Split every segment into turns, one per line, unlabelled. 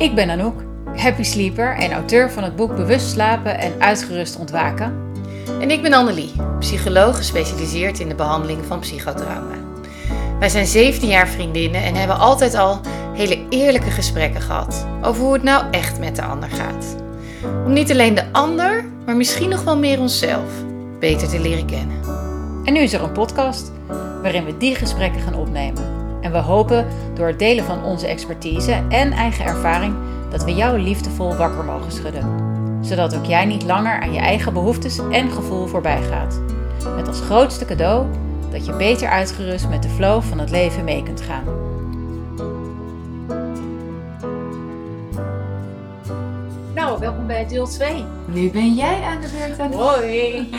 Ik ben Anouk, happy sleeper en auteur van het boek Bewust slapen en uitgerust ontwaken.
En ik ben Annelie, psycholoog gespecialiseerd in de behandeling van psychotrauma. Wij zijn 17 jaar vriendinnen en hebben altijd al hele eerlijke gesprekken gehad over hoe het nou echt met de ander gaat. Om niet alleen de ander, maar misschien nog wel meer onszelf beter te leren kennen.
En nu is er een podcast waarin we die gesprekken gaan opnemen. En we hopen door het delen van onze expertise en eigen ervaring dat we jou liefdevol wakker mogen schudden. Zodat ook jij niet langer aan je eigen behoeftes en gevoel voorbij gaat. Met als grootste cadeau dat je beter uitgerust met de flow van het leven mee kunt gaan. Nou, welkom bij deel 2.
Nu ben jij aan de beurt.
Hoi!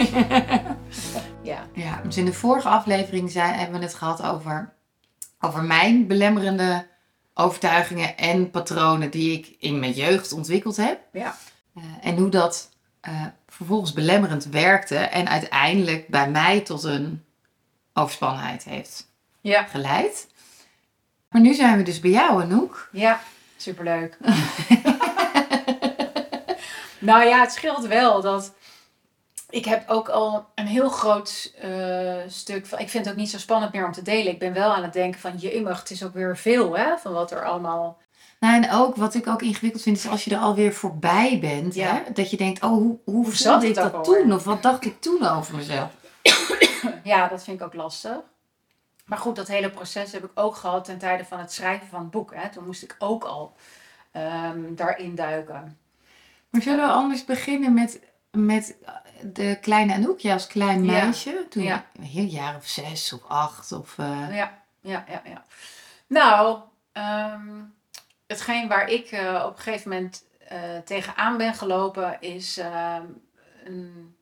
ja.
Ja, dus in de vorige aflevering zijn, hebben we het gehad over, over mijn belemmerende overtuigingen en patronen die ik in mijn jeugd ontwikkeld heb.
Ja.
Eh, en hoe dat eh, vervolgens belemmerend werkte en uiteindelijk bij mij tot een overspannenheid heeft
Ja.
geleid. Maar nu zijn we dus bij jou, Anouk.
Ja, superleuk. nou ja, het scheelt wel dat ik heb ook al een heel groot eh, stuk van. Ik vind het ook niet zo spannend meer om te delen. Ik ben wel aan het denken van jemig, het is ook weer veel hè, van wat er allemaal.
Nou, en ook wat ik ook ingewikkeld vind, is als je er alweer voorbij bent.
Ja.
Hè? Dat je denkt, oh, hoe, hoe,
Hoe zat
ik dat toen? Of wat dacht ik toen over mezelf?
Ja, dat vind ik ook lastig. Maar goed, dat hele proces heb ik ook gehad ten tijde van het schrijven van het boek. Hè. Toen moest ik ook al ehm, daarin duiken.
Maar zullen we anders beginnen met, met de kleine Anouk? Ja, als klein meisje. Toen
Ja.
een heel jaar of zes of acht. Of, eh,
Ja, ja, ja, ja. Nou, ehm, hetgeen waar ik eh, op een gegeven moment eh, tegenaan ben gelopen is ehm, een,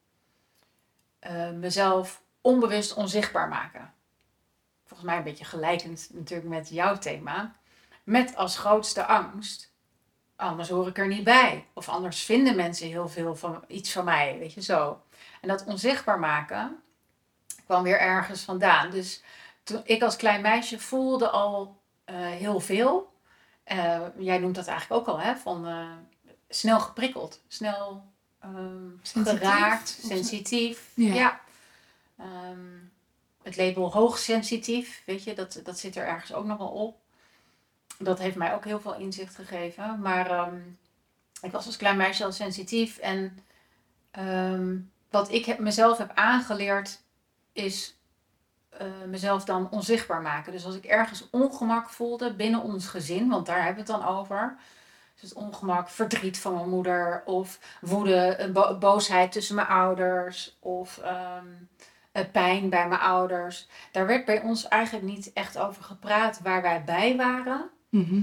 eh, mezelf onbewust onzichtbaar maken. Volgens mij een beetje gelijkend natuurlijk met jouw thema. Met als grootste angst, anders hoor ik er niet bij. Of anders vinden mensen heel veel van iets van mij, weet je zo. En dat onzichtbaar maken kwam weer ergens vandaan. Dus toen ik als klein meisje voelde al eh, heel veel. Eh, jij noemt dat eigenlijk ook al, hè? Van eh, snel geprikkeld, snel ehm,
Sensitief,
geraakt, sensitief.
Ja.
Ja. Ehm, het label hoogsensitief, weet je, dat, dat zit er ergens ook nog wel op. Dat heeft mij ook heel veel inzicht gegeven. Maar ehm, ik was als klein meisje al sensitief. En ehm, wat ik mezelf heb aangeleerd, is eh, mezelf dan onzichtbaar maken. Dus als ik ergens ongemak voelde binnen ons gezin, want daar hebben we het dan over. Dus het ongemak, verdriet van mijn moeder, of woede, bo- boosheid tussen mijn ouders, of ehm, eh, pijn bij mijn ouders. Daar werd bij ons eigenlijk niet echt over gepraat waar wij bij waren.
Mhm.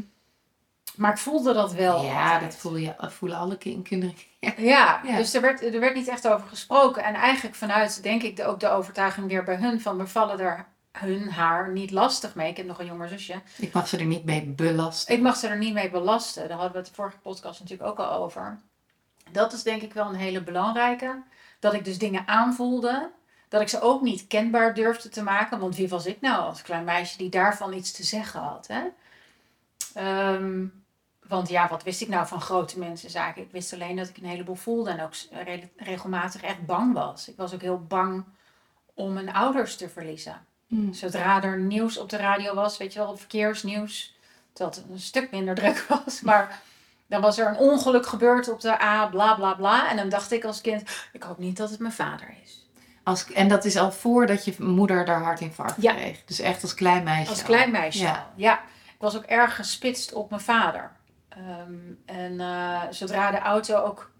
Maar ik voelde dat wel.
ja,
altijd.
dat voel je, voelen alle kin- kinderen. Ja.
Ja,
Ja.
dus er werd, er werd niet echt over gesproken. En eigenlijk vanuit, denk ik, de, ook de overtuiging weer bij hun van we vallen er hun, haar niet lastig mee. Ik heb nog een jonger zusje.
Ik mag ze er niet mee belasten.
Ik mag ze er niet mee belasten. Daar hadden we het de vorige podcast natuurlijk ook al over. Dat is denk ik wel een hele belangrijke. Dat ik dus dingen aanvoelde. Dat ik ze ook niet kenbaar durfde te maken. Want wie was ik nou als klein meisje die daarvan iets te zeggen had? Hè? Ehm, want ja, wat wist ik nou van grote mensenzaken? Ik wist alleen dat ik een heleboel voelde en ook re- regelmatig echt bang was. Ik was ook heel bang om mijn ouders te verliezen.
Mm.
Zodra er nieuws op de radio was, weet je wel, verkeersnieuws, het een stuk minder druk was, maar dan was er een ongeluk gebeurd op de A, bla bla bla. En dan dacht ik als kind, ik hoop niet dat het mijn vader is.
Als, en dat is al voordat je moeder daar hartinfarct
Ja.
kreeg. Dus echt als klein meisje.
Als
al.
klein meisje
Ja.
al. Ja, ik was ook erg gespitst op mijn vader. Ehm, en eh, zodra de auto ook,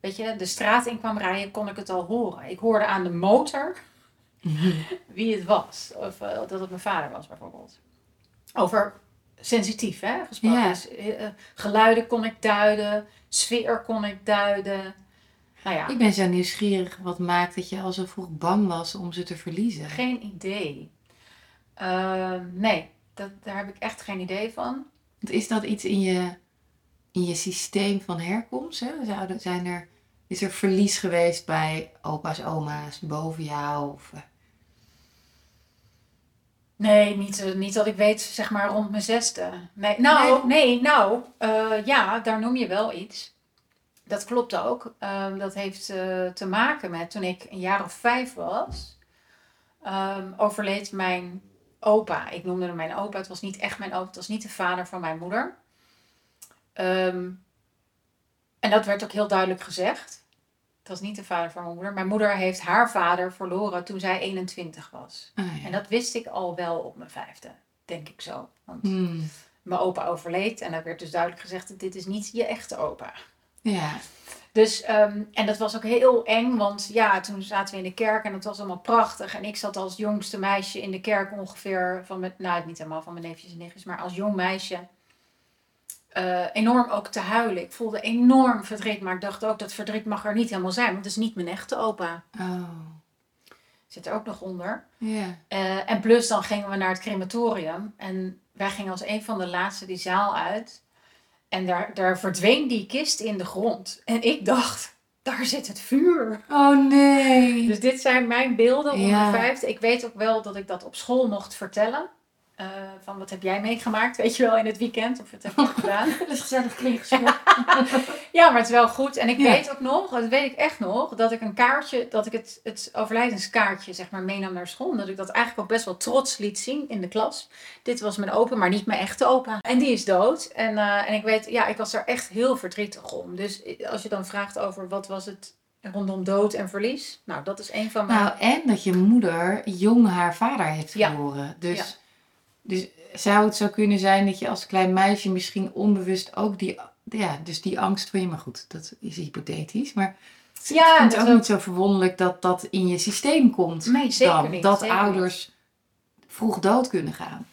weet je, de straat in kwam rijden, kon ik het al horen. Ik hoorde aan de motor wie het was. Of eh, dat het mijn vader was bijvoorbeeld. Over sensitief, hè, gesproken.
Ja.
Dus, eh, geluiden kon ik duiden, sfeer kon ik duiden. Nou ja,
Ik ben zo nieuwsgierig wat maakt dat je al zo vroeg bang was om ze te verliezen.
geen idee. Ehm, nee, dat, daar heb ik echt geen idee van.
Is dat iets in je, in je systeem van herkomst? Hè? Zouden, zijn er, is er verlies geweest bij opa's, oma's boven jou? Of, eh,
Nee, niet, eh, niet dat ik weet, zeg maar rond mijn zesde. Nee, nou, nee, nou, eh, ja, daar noem je wel iets. Dat klopt ook. Ehm, dat heeft te maken met toen ik een jaar of vijf was, ehm, overleed mijn opa. Ik noemde hem mijn opa. Het was niet echt mijn opa. Het was niet de vader van mijn moeder. Ehm, en dat werd ook heel duidelijk gezegd. Het was niet de vader van mijn moeder. Mijn moeder heeft haar vader verloren toen zij 21 was.
Ah, ja.
En dat wist ik al wel op mijn vijfde, denk ik zo. Want
Hmm.
mijn opa overleed en er werd dus duidelijk gezegd dat dit is niet je echte opa.
Ja.
Dus, ehm, en dat was ook heel eng, want ja, toen zaten we in de kerk en het was allemaal prachtig. En ik zat als jongste meisje in de kerk ongeveer van mijn, nou niet helemaal van mijn neefjes en nichtjes, maar als jong meisje eh, enorm ook te huilen. Ik voelde enorm verdriet, maar ik dacht ook dat verdriet mag er niet helemaal zijn, want het is niet mijn echte opa.
Oh.
Zit er ook nog onder.
Ja.
Eh, en plus dan gingen we naar het crematorium. En wij gingen als een van de laatste die zaal uit. En daar, daar verdween die kist in de grond. En ik dacht, daar zit het vuur.
Oh nee.
Dus dit zijn mijn beelden op
Ja.
vijfde. Ik weet ook wel dat ik dat op school mocht vertellen. Eh, van wat heb jij meegemaakt, weet je wel, in het weekend? Of wat heb je gedaan?
Dat is gezellig klinkt
Ja, maar het is wel goed. En ik
Ja.
weet ook nog, dat weet ik echt nog, dat ik een kaartje, dat ik het, het overlijdenskaartje zeg maar meenam naar school. Dat ik dat eigenlijk ook best wel trots liet zien in de klas. Dit was mijn opa, maar niet mijn echte opa. En die is dood. En, eh, en ik weet, ja, ik was er echt heel verdrietig om. Dus als je dan vraagt over wat was het rondom dood en verlies. Nou, dat is een van mijn...
Nou, en dat je moeder jong haar vader heeft
Ja.
verloren. Dus,
Ja.
Dus zou het zo kunnen zijn dat je als klein meisje misschien onbewust ook die, ja, dus die angst voor je, maar goed, dat is hypothetisch. Maar
Ja,
ik vind
dat
het ook
ook.
niet zo verwonderlijk dat dat in je systeem komt.
Nee, zeker
dan,
niet,
Dat
zeker
ouders vroeg dood kunnen gaan.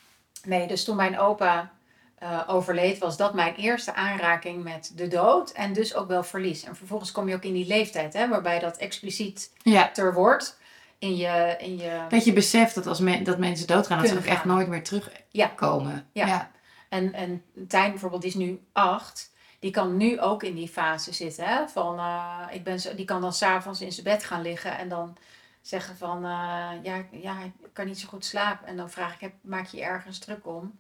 Nee, dus toen mijn opa eh, overleed, was dat mijn eerste aanraking met de dood. En dus ook wel verlies. En vervolgens kom je ook in die leeftijd, hè, waarbij dat expliciet
Ja,
ter wordt. In je, in je...
dat je beseft dat als men, dat mensen doodgaan, dat ze ook echt nooit meer terugkomen.
Ja.
ja.
En, en Tijn bijvoorbeeld, die is nu acht. Die kan nu ook in die fase zitten. Hè? Van, eh, ik ben zo, die kan dan s'avonds in zijn bed gaan liggen en dan zeggen van... eh, ja, ja, ik kan niet zo goed slapen. En dan vraag ik, heb, maak je ergens druk om?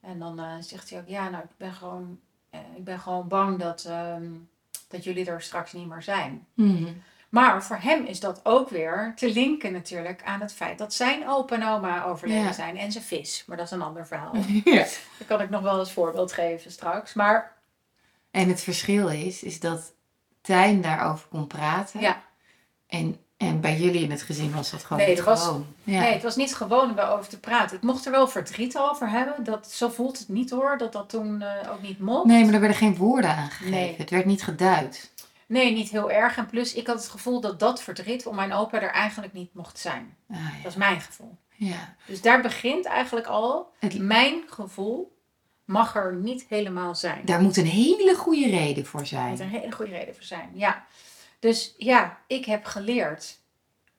En dan eh, zegt hij ook, ja, nou, ik ben gewoon, ik ben gewoon bang dat, ehm, dat jullie er straks niet meer zijn.
Mhm.
Maar voor hem is dat ook weer te linken natuurlijk aan het feit dat zijn opa en oma overleden
Ja.
zijn. En zijn vis. Maar dat is een ander verhaal.
ja.
Dat kan ik nog wel als voorbeeld geven straks. Maar
En het verschil is, is dat Tijn daarover kon praten.
Ja.
En, en bij jullie in het gezin was dat gewoon
Nee,
niet
was-
gewoon. Ja.
nee, het was niet gewoon om daarover te praten. Ik mocht er wel verdriet over hebben. Dat, zo voelt het niet hoor, dat dat toen eh, ook niet mocht.
Nee, maar er werden geen woorden aangegeven.
Nee.
Het werd niet geduid.
Nee, niet heel erg. En plus, ik had het gevoel dat dat verdriet om mijn opa er eigenlijk niet mocht zijn.
Ah, ja.
Dat is mijn gevoel.
ja.
Dus daar begint eigenlijk al,
Het-
mijn gevoel mag er niet helemaal zijn.
Daar moet een hele goede reden voor
Er
zijn.
moet een hele goede reden voor zijn, ja. Dus ja, ik heb geleerd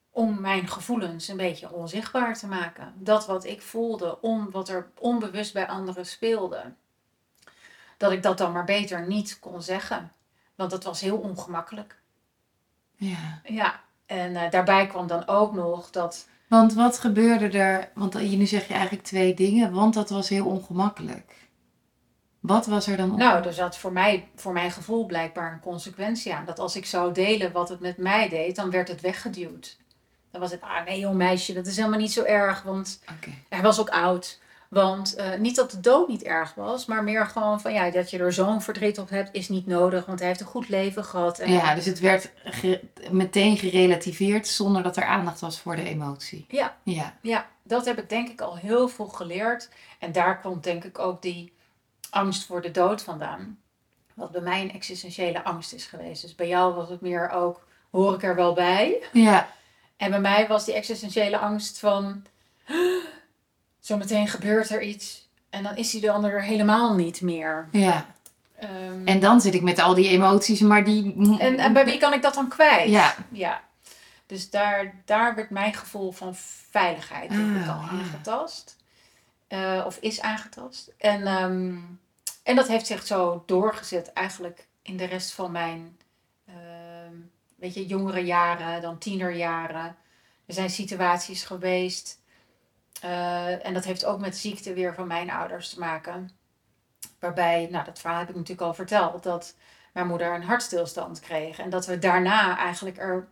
om mijn gevoelens een beetje onzichtbaar te maken. Dat wat ik voelde, om wat er onbewust bij anderen speelde. Dat ik dat dan maar beter niet kon zeggen. Want dat was heel ongemakkelijk.
Ja.
Ja, en eh, daarbij kwam dan ook nog dat...
Want wat gebeurde er? Want eh, nu zeg je eigenlijk twee dingen. Want dat was heel ongemakkelijk. Wat was er dan?
Nou, er zat voor, mij, voor mijn gevoel blijkbaar een consequentie aan. Dat als ik zou delen wat het met mij deed, dan werd het weggeduwd. Dan was het, ah nee joh meisje, dat is helemaal niet zo erg, want hij was ook oud. Want eh, niet dat de dood niet erg was, maar meer gewoon van ja, dat je er zo'n verdriet op hebt, is niet nodig, want hij heeft een goed leven gehad. En,
Ja, dus het werd ge- meteen gerelativeerd zonder dat er aandacht was voor de emotie.
Ja.
Ja.
Ja, dat heb ik denk ik al heel veel geleerd. En daar komt denk ik ook die angst voor de dood vandaan. Wat bij mij een existentiële angst is geweest. Dus bij jou was het meer ook, hoor ik er wel bij?
Ja.
En bij mij was die existentiële angst van, zometeen gebeurt er iets. En dan is die de ander er helemaal niet meer.
Ja.
Ehm,
En dan zit ik met al die emoties, maar die...
en, en bij wie kan ik dat dan kwijt?
Ja.
ja. Dus daar, daar werd mijn gevoel van veiligheid ik
Ah,
al
ja.
aangetast. Eh, of is aangetast. En, ehm, en dat heeft zich zo doorgezet eigenlijk in de rest van mijn ehm, weet je, jongere jaren, dan tienerjaren. Er zijn situaties geweest Eh, en dat heeft ook met ziekte weer van mijn ouders te maken. Waarbij, nou dat verhaal heb ik natuurlijk al verteld, dat mijn moeder een hartstilstand kreeg. En dat we daarna eigenlijk er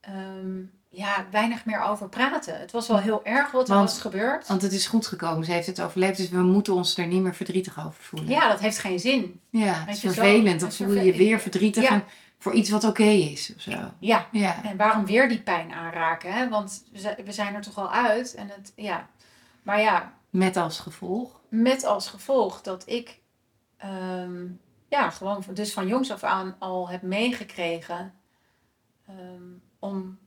ehm, ja, weinig meer over praten. Het was wel heel erg wat er
Want-
was gebeurd.
Want het is goed gekomen. Ze heeft het overleefd. Dus we moeten ons er niet meer verdrietig over voelen.
Ja, dat heeft geen zin.
Ja, het is vervelend. Dan voel je je weer verdrietig
Ja.
en voor iets wat oké is. Of zo.
Ja,
Ja.
en waarom weer die pijn aanraken? Hè? Want we zi- we zijn er toch al uit. En het, ja. Maar ja,
Met als gevolg.
met als gevolg dat ik ehm, ja, gewoon dus van jongs af aan al heb meegekregen ehm, om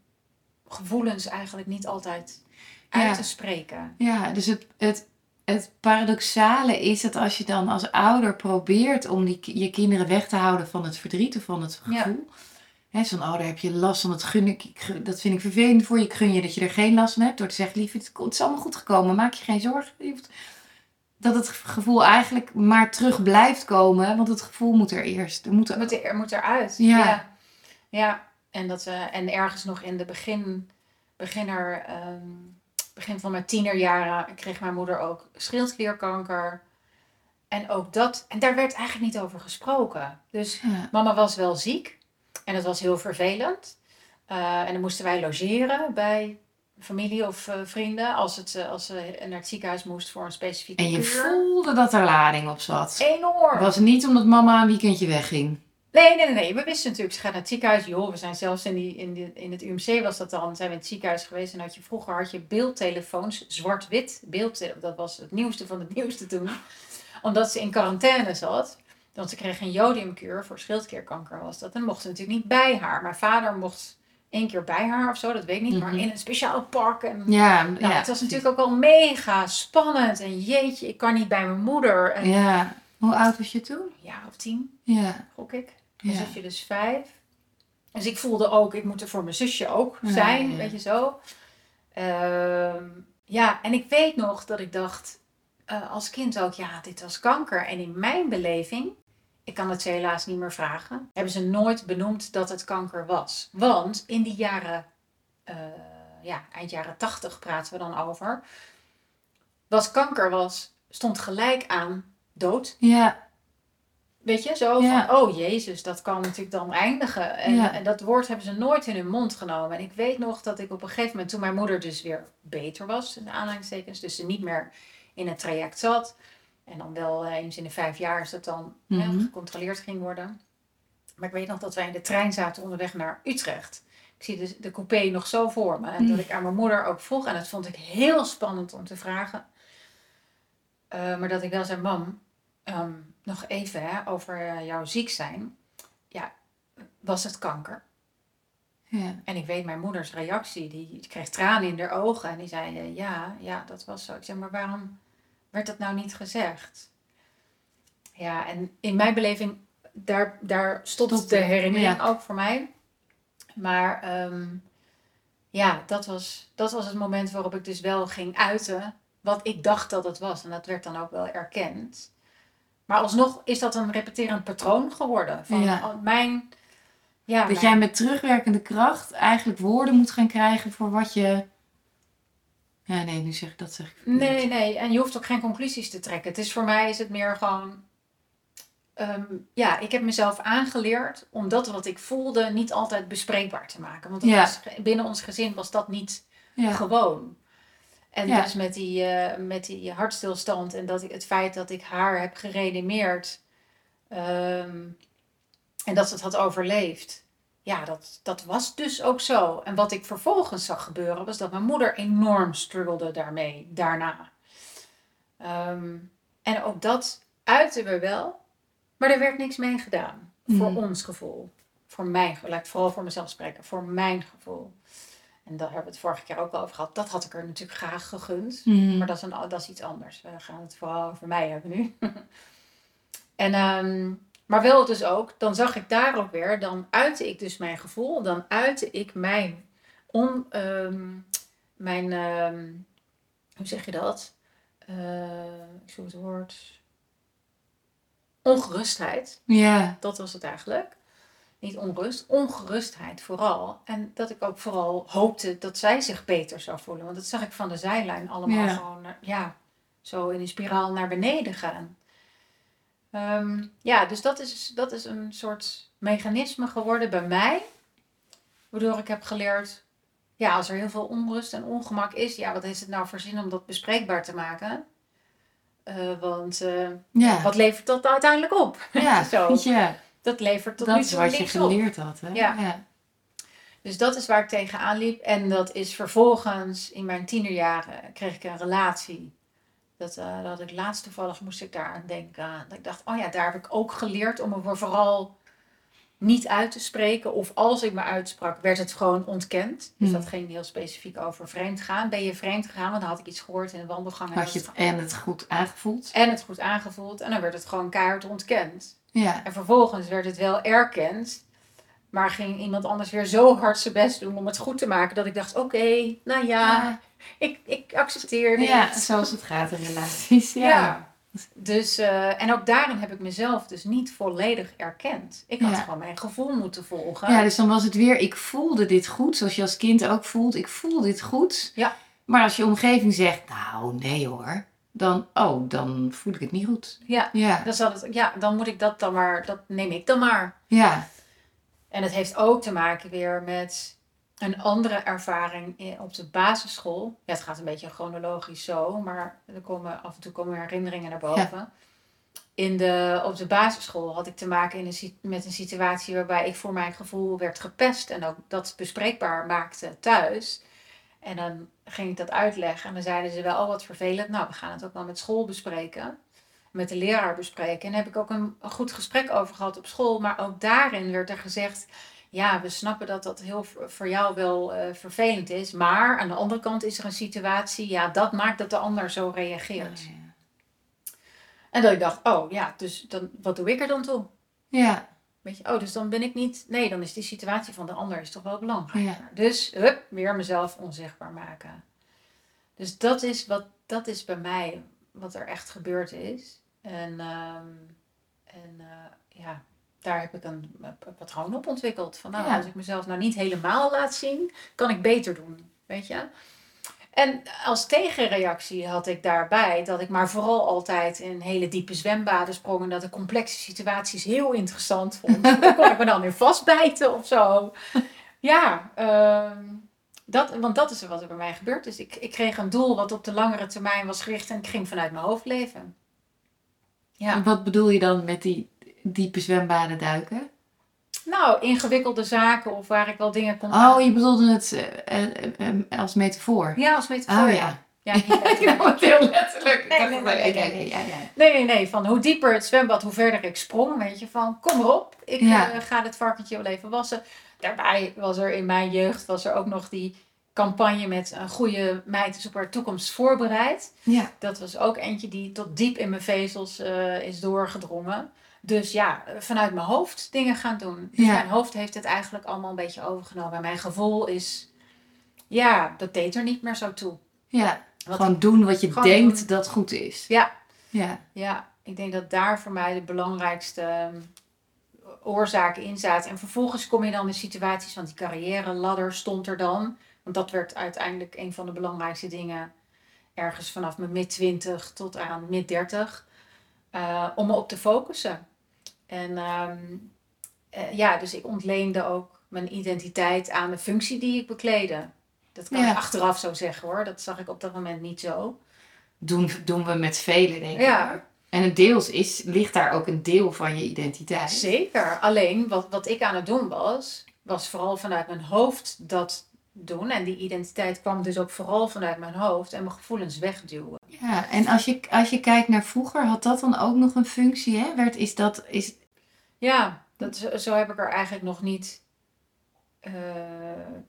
gevoelens eigenlijk niet altijd uit
Ja.
te spreken.
Ja, dus het, het, het paradoxale is dat als je dan als ouder probeert om die, je kinderen weg te houden van het verdriet of van het
Ja.
gevoel. Hè, zo'n ouder heb je last van, dat, gun ik, dat vind ik vervelend voor je. Ik gun je dat je er geen last van hebt. Door te zeggen, lief, het, het is allemaal goed gekomen. Maak je geen zorgen. Dat het gevoel eigenlijk maar terug blijft komen. Want het gevoel moet er eerst. Er moet
Het moet, er, moet eruit.
Ja.
Ja. Ja. En, dat, eh, en ergens nog in de begin, beginner, ehm, begin van mijn tienerjaren kreeg mijn moeder ook schildklierkanker. En ook dat, en daar werd eigenlijk niet over gesproken. Dus
Ja.
mama was wel ziek en het was heel vervelend. Eh, en dan moesten wij logeren bij familie of eh, vrienden als, het, eh, als ze naar het ziekenhuis moest voor een specifieke
En je
kuur.
voelde dat er lading op zat.
Enorm.
Het was niet omdat mama een weekendje wegging.
Nee, nee, nee. We wisten natuurlijk, ze gaat naar het ziekenhuis. Joh, we zijn zelfs in, die, in, die, in het UMC was dat dan. Zijn we in het ziekenhuis geweest. En had je, vroeger had je beeldtelefoons, zwart-wit. Beeldtele- dat was het nieuwste van het nieuwste toen. Omdat ze in quarantaine zat. Want ze kreeg een jodiumkuur voor schildklierkanker was dat. En mocht ze natuurlijk niet bij haar. Mijn vader mocht één keer bij haar of zo, dat weet ik niet. Maar
Mhm.
in een speciaal park. En,
Ja,
nou,
ja,
het was natuurlijk ook al mega spannend. En jeetje, ik kan niet bij mijn moeder. En,
Ja. Hoe oud was je toen?
ja, of tien.
Ja.
gok ik. Mijn
Ja.
zusje dus vijf. Dus ik voelde ook, ik moet er voor mijn zusje ook zijn,
ja.
weet je zo. Ehm, ja, en ik weet nog dat ik dacht, eh, als kind ook, ja, dit was kanker. En in mijn beleving, ik kan het ze helaas niet meer vragen, hebben ze nooit benoemd dat het kanker was. Want in die jaren, eh, ja, eind jaren tachtig praten we dan over, was kanker was, stond gelijk aan dood.
Ja.
Weet je, zo
Ja.
van, oh jezus, dat kan natuurlijk dan eindigen. En,
Ja.
en dat woord hebben ze nooit in hun mond genomen. En ik weet nog dat ik op een gegeven moment, toen mijn moeder dus weer beter was, in de aanhalingstekens, dus ze niet meer in het traject zat. En dan wel eh, eens in de vijf jaar is dat dan hè,
Mhm.
gecontroleerd ging worden. Maar ik weet nog dat wij in de trein zaten onderweg naar Utrecht. Ik zie de, de coupé nog zo voor me. En
Mm.
dat ik aan mijn moeder ook vroeg. En dat vond ik heel spannend om te vragen. Eh, maar dat ik wel zei, mam, ehm, nog even hè, over eh, jouw ziek zijn. Ja, was het kanker?
Ja.
En ik weet mijn moeders reactie. Die, kreeg tranen in haar ogen. En die zei, ja, ja, dat was zo. Ik zeg, maar waarom werd dat nou niet gezegd? Ja, en in mijn beleving, daar, daar stopt de herinnering
ja.
ook voor mij. Maar ehm, ja, dat was, dat was het moment waarop ik dus wel ging uiten wat ik dacht dat het was. En dat werd dan ook wel erkend. Maar alsnog is dat een repeterend patroon geworden. Van
Ja.
oh, mijn... Ja,
Dat
mijn-
jij met terugwerkende kracht eigenlijk woorden moet gaan krijgen voor wat je. Ja, nee, nu zeg ik dat zeg ik. verkeerd.
Nee, nee. En je hoeft ook geen conclusies te trekken. Het is voor mij is het meer gewoon. ehm, ja, ik heb mezelf aangeleerd om dat wat ik voelde niet altijd bespreekbaar te maken. Want dat
Ja.
was, binnen ons gezin was dat niet
Ja.
gewoon. En
Ja.
dus met die, eh, met die hartstilstand en dat ik, het feit dat ik haar heb geredemeerd ehm, en dat ze het had overleefd. Ja, dat, dat was dus ook zo. En wat ik vervolgens zag gebeuren was dat mijn moeder enorm struggelde daarmee, daarna. Ehm, en ook dat uiten we wel, maar er werd niks mee gedaan. Voor
Mhm.
ons gevoel. Voor mijn gevoel. Laat ik vooral voor mezelf spreken. Voor mijn gevoel. En daar hebben we het vorige keer ook al over gehad. Dat had ik er natuurlijk graag gegund.
Mhm.
Maar dat is, een, dat is iets anders. We gaan het vooral over mij hebben nu. en, ehm, maar wel dus ook, dan zag ik daar ook weer, dan uitte ik dus mijn gevoel. Dan uitte ik mijn, on, ehm, mijn ehm, hoe zeg je dat? Eh, ik zoek het woord. Ongerustheid.
Ja.
Dat was het eigenlijk. Niet onrust, ongerustheid vooral. En dat ik ook vooral hoopte dat zij zich beter zou voelen. Want dat zag ik van de zijlijn allemaal
Ja.
gewoon, eh, ja, zo in een spiraal naar beneden gaan. Ehm, ja, dus dat is, dat is een soort mechanisme geworden bij mij. Waardoor ik heb geleerd, ja, als er heel veel onrust en ongemak is, ja, wat heeft het nou voor zin om dat bespreekbaar te maken? Eh, want eh,
Ja.
wat levert dat uiteindelijk op?
Ja.
Zo.
ja.
Dat levert tot
Dat
nu
is
toe
wat je
niks op.
geleerd had, hè?
Ja.
ja.
Dus dat is waar ik tegenaan liep. En dat is vervolgens in mijn tienerjaren kreeg ik een relatie. Dat, eh, dat had ik laatst toevallig moest ik daar aan denken. Dat ik dacht, oh ja, daar heb ik ook geleerd om me vooral niet uit te spreken. Of als ik me uitsprak, werd het gewoon ontkend. Dus
Hmm.
dat ging heel specifiek over vreemd gaan. Ben je vreemd gegaan? Want dan had ik iets gehoord in de wandelgang. en
Had
dat
je het en het goed aangevoeld?
en het goed aangevoeld. En dan werd het gewoon keihard ontkend.
Ja.
En vervolgens werd het wel erkend. Maar ging iemand anders weer zo hard zijn best doen om het goed te maken. Dat ik dacht, oké, nou ja, ik, ik accepteer dit.
Ja, zoals het gaat in relaties. Ja.
Ja. Dus, eh, en ook daarin heb ik mezelf dus niet volledig erkend. Ik had
Ja.
gewoon mijn gevoel moeten volgen.
Ja, dus dan was het weer, ik voelde dit goed, zoals je als kind ook voelt. Ik voel dit goed.
Ja.
Maar als je omgeving zegt, nou nee hoor, dan, oh, dan voel ik het niet goed.
Ja,
Ja,
dan, zal het, ja, dan moet ik dat dan maar, dat neem ik dan maar.
ja,
En het heeft ook te maken weer met een andere ervaring in- op de basisschool. Ja, het gaat een beetje chronologisch zo, maar er komen, af en toe komen er herinneringen naar boven. In de, op de basisschool had ik te maken in een, met een situatie waarbij ik voor mijn gevoel werd gepest en ook dat bespreekbaar maakte thuis. En dan ging ik dat uitleggen en dan zeiden ze wel, oh wat vervelend, nou we gaan het ook wel met school bespreken. Met de leraar bespreken. En daar heb ik ook een, een goed gesprek over gehad op school. Maar ook daarin werd er gezegd, ja, we snappen dat dat heel voor jou wel eh, vervelend is. Maar aan de andere kant is er een situatie, ja, dat maakt dat de ander zo reageert. En dat ik dacht, oh ja, dus dan, wat doe ik er dan toe?
ja,
Weet je, oh, dus dan ben ik niet, nee, dan is die situatie van de ander is toch wel belangrijk.
ja.
Dus, hup, weer mezelf onzichtbaar maken. Dus dat is, wat, dat is bij mij wat er echt gebeurd is. En, ehm, en eh, ja, daar heb ik een, een patroon op ontwikkeld. Van nou,
Ja.
als ik mezelf nou niet helemaal laat zien, kan ik beter doen. Weet je? En als tegenreactie had ik daarbij dat ik maar vooral altijd in hele diepe zwembaden sprong. En dat ik complexe situaties heel interessant vond. Daar kon ik me dan weer vastbijten of zo. Ja, ehm, dat, want dat is wat er bij mij gebeurd is. Ik, ik kreeg een doel wat op de langere termijn was gericht en ik ging vanuit mijn hoofd leven. Ja.
En wat bedoel je dan met die diepe zwembaden duiken?
Nou, ingewikkelde zaken of waar ik wel dingen kon
Oh, je bedoelde het eh, eh, eh, als metafoor.
Ja, als metafoor.
Oh ja.
Ja,
Ik nam het heel letterlijk.
Nee, nee, nee,
nee,
nee,
nee.
Nee. Van hoe dieper het zwembad, hoe verder ik sprong. Weet je, van kom erop. Ik
Ja.
ga dit varkentje wel even wassen. Daarbij was er in mijn jeugd was er ook nog die campagne met een goede meid is op haar toekomst voorbereid.
Ja.
Dat was ook eentje die tot diep in mijn vezels is doorgedrongen. Dus ja, vanuit mijn hoofd dingen gaan doen. Dus
Ja.
mijn hoofd heeft het eigenlijk allemaal een beetje overgenomen. En mijn gevoel is, ja, dat deed er niet meer zo toe.
ja.
Wat
Gewoon doen wat je denkt
doen.
dat goed is.
Ja.
Ja.
Ja, ik denk dat daar voor mij de belangrijkste ehm, oorzaken in zaten. En vervolgens kom je dan in situaties, want die carrière ladder stond er dan. Want dat werd uiteindelijk een van de belangrijkste dingen. Ergens vanaf mijn mid 20 tot aan mid 30. eh, om me op te focussen. En ehm, eh, ja, dus ik ontleende ook mijn identiteit aan de functie die ik bekleedde. Dat kan
Ja.
ik achteraf zo zeggen hoor. Dat zag ik op dat moment niet zo.
Doen, doen we met velen, denk ik.
Ja.
En het deels is, ligt daar ook een deel van je identiteit.
Zeker. Alleen wat, wat ik aan het doen was, was vooral vanuit mijn hoofd dat doen. En die identiteit kwam dus ook vooral vanuit mijn hoofd en mijn gevoelens wegduwen.
Ja, en als je, als je kijkt naar vroeger, had dat dan ook nog een functie? Hè? Werd, is dat, is,
Ja, dat, zo, heb ik er eigenlijk nog niet eh,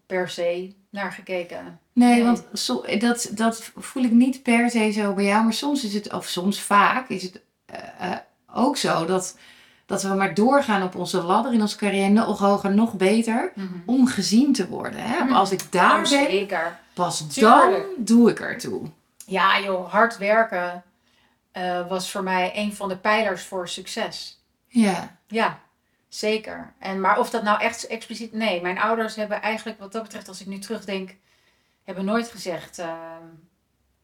per se naar gekeken.
nee,
Nee.
want so, dat, dat voel ik niet per se zo bij jou. Maar soms is het, of soms vaak, is het eh, eh, ook zo dat, dat we maar doorgaan op onze ladder in onze carrière. Nog hoger, nog beter. Om gezien te worden. Hè?
Mhm.
Als ik daar
Oh,
ben,
zeker.
pas
Tuurlijk.
dan doe ik ertoe.
Ja joh, hard werken was voor mij een van de pijlers voor succes.
Ja,
Ja, Zeker. En, maar of dat nou echt expliciet... Nee, mijn ouders hebben eigenlijk wat dat betreft, als ik nu terugdenk, hebben nooit gezegd... ehm,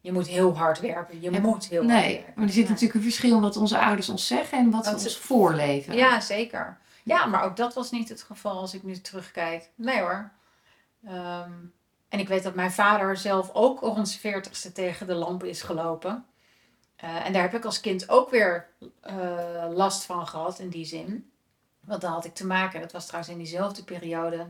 je moet heel hard werken. Je
En-
moet heel hard
Nee,
werken.
maar er zit natuurlijk een verschil in wat onze ouders ons zeggen en wat ze
Wat ze-
ons voorleven.
Ja, zeker. Ja, maar ook dat was niet het geval als ik nu terugkijk. Nee hoor. Ehm, en ik weet dat mijn vader zelf ook rond zijn veertigste tegen de lamp is gelopen. Eh, en daar heb ik als kind ook weer eh, last van gehad in die zin. Want dan had ik te maken, dat was trouwens in diezelfde periode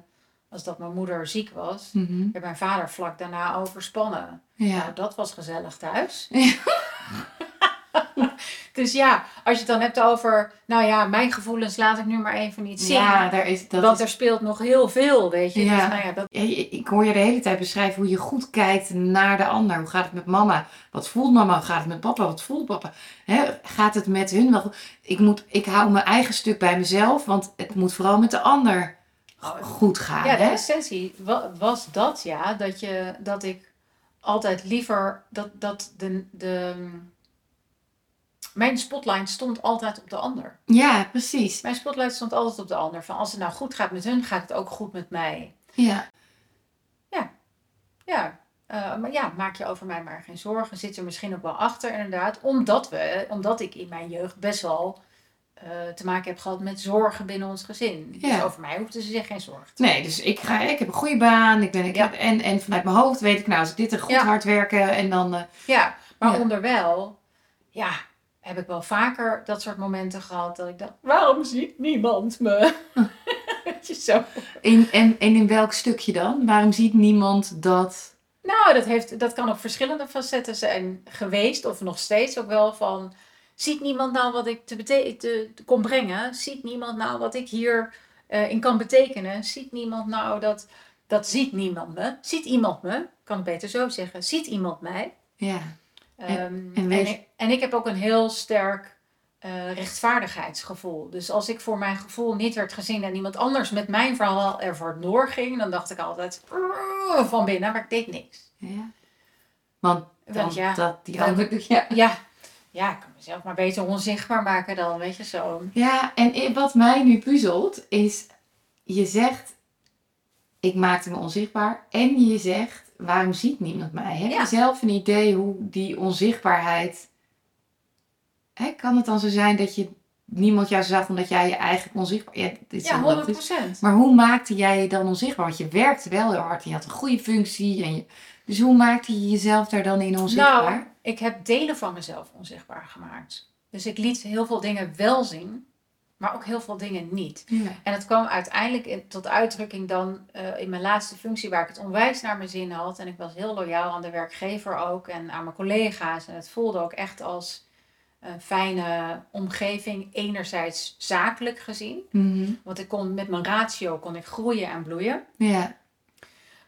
als dat mijn moeder ziek was.
Mhm.
Werd mijn vader vlak daarna overspannen.
ja.
Nou, dat was gezellig thuis.
Ja.
dus ja, als je het dan hebt over, nou ja, mijn gevoelens laat ik nu maar even niet zien.
ja, daar is, dat
Want
is
er speelt nog heel veel, weet je.
Ja.
Dus nou ja, dat,
ik hoor je de hele tijd beschrijven hoe je goed kijkt naar de ander. Hoe gaat het met mama? Wat voelt mama? Hoe gaat het met papa? Wat voelt papa? Hè, gaat het met hun wel? Ik, moet, ik hou mijn eigen stuk bij mezelf, want het moet vooral met de ander
Oh,
goed gaan.
ja, de
hè?
essentie wa- was dat, ja. Dat, je, dat ik altijd liever, dat, dat de, de, mijn spotlight stond altijd op de ander.
ja, precies.
Mijn spotlight stond altijd op de ander. Van als het nou goed gaat met hun, gaat het ook goed met mij.
Ja,
Ja, eh, maar ja, maak je over mij maar geen zorgen. Zit er misschien ook wel achter, inderdaad. Omdat, we, omdat ik in mijn jeugd best wel eh, te maken heb gehad met zorgen binnen ons gezin. Dus
Ja.
over mij hoefden ze zich geen zorgen te
nee, dus ik, ga, ik heb een goede baan. Ik ben, ik
Ja.
heb, en, en vanuit mijn hoofd weet ik, nou, als ik dit er goed
Ja.
hard werken en dan... eh,
Ja, maar
Ja.
onderwijl, ja, heb ik wel vaker dat soort momenten gehad dat ik dacht, waarom ziet niemand me? Zo.
in, en, en in welk stukje dan? Waarom ziet niemand dat...
Nou, dat, heeft, dat kan op verschillende facetten zijn geweest, of nog steeds ook wel van. Ziet niemand nou wat ik te, bete- te, te kon brengen? Ziet niemand nou wat ik hier eh, in kan betekenen? Ziet niemand nou dat. Dat ziet niemand me. Ziet iemand me? Kan ik beter zo zeggen. Ziet iemand mij?
Ja,
Ehm,
en
ik, en ik heb ook een heel sterk eh, rechtvaardigheidsgevoel. Dus als ik voor mijn gevoel niet werd gezien en iemand anders met mijn verhaal ervoor doorging, dan dacht ik altijd van binnen, maar ik deed niks.
ja. Want dan,
Want ja,
dat die
dan-
ander... Ja.
Ja, ja, ik kan mezelf maar beter onzichtbaar maken dan, weet je zo.
Ja, en wat mij nu puzzelt is, je zegt, ik maakte me onzichtbaar. En je zegt, waarom ziet niemand mij? Heb
Ja.
je zelf een idee hoe die onzichtbaarheid... Hè, kan het dan zo zijn dat je niemand jou zag omdat jij je eigenlijk onzichtbaar... Ja, dit is
Ja,
heel
100
logisch.
procent.
Maar hoe maakte jij je dan onzichtbaar? Want je werkte wel heel hard en je had een goede functie. En je, dus hoe maakte je jezelf daar dan in onzichtbaar?
Nou, ik heb delen van mezelf onzichtbaar gemaakt. Dus ik liet heel veel dingen wel zien, maar ook heel veel dingen niet.
ja.
En het kwam uiteindelijk in- tot uitdrukking dan eh, in mijn laatste functie, waar ik het onwijs naar mijn zin had. En ik was heel loyaal aan de werkgever ook en aan mijn collega's. En het voelde ook echt als een fijne omgeving, enerzijds zakelijk gezien.
Mhm.
Want ik kon met mijn ratio kon ik groeien en bloeien.
ja.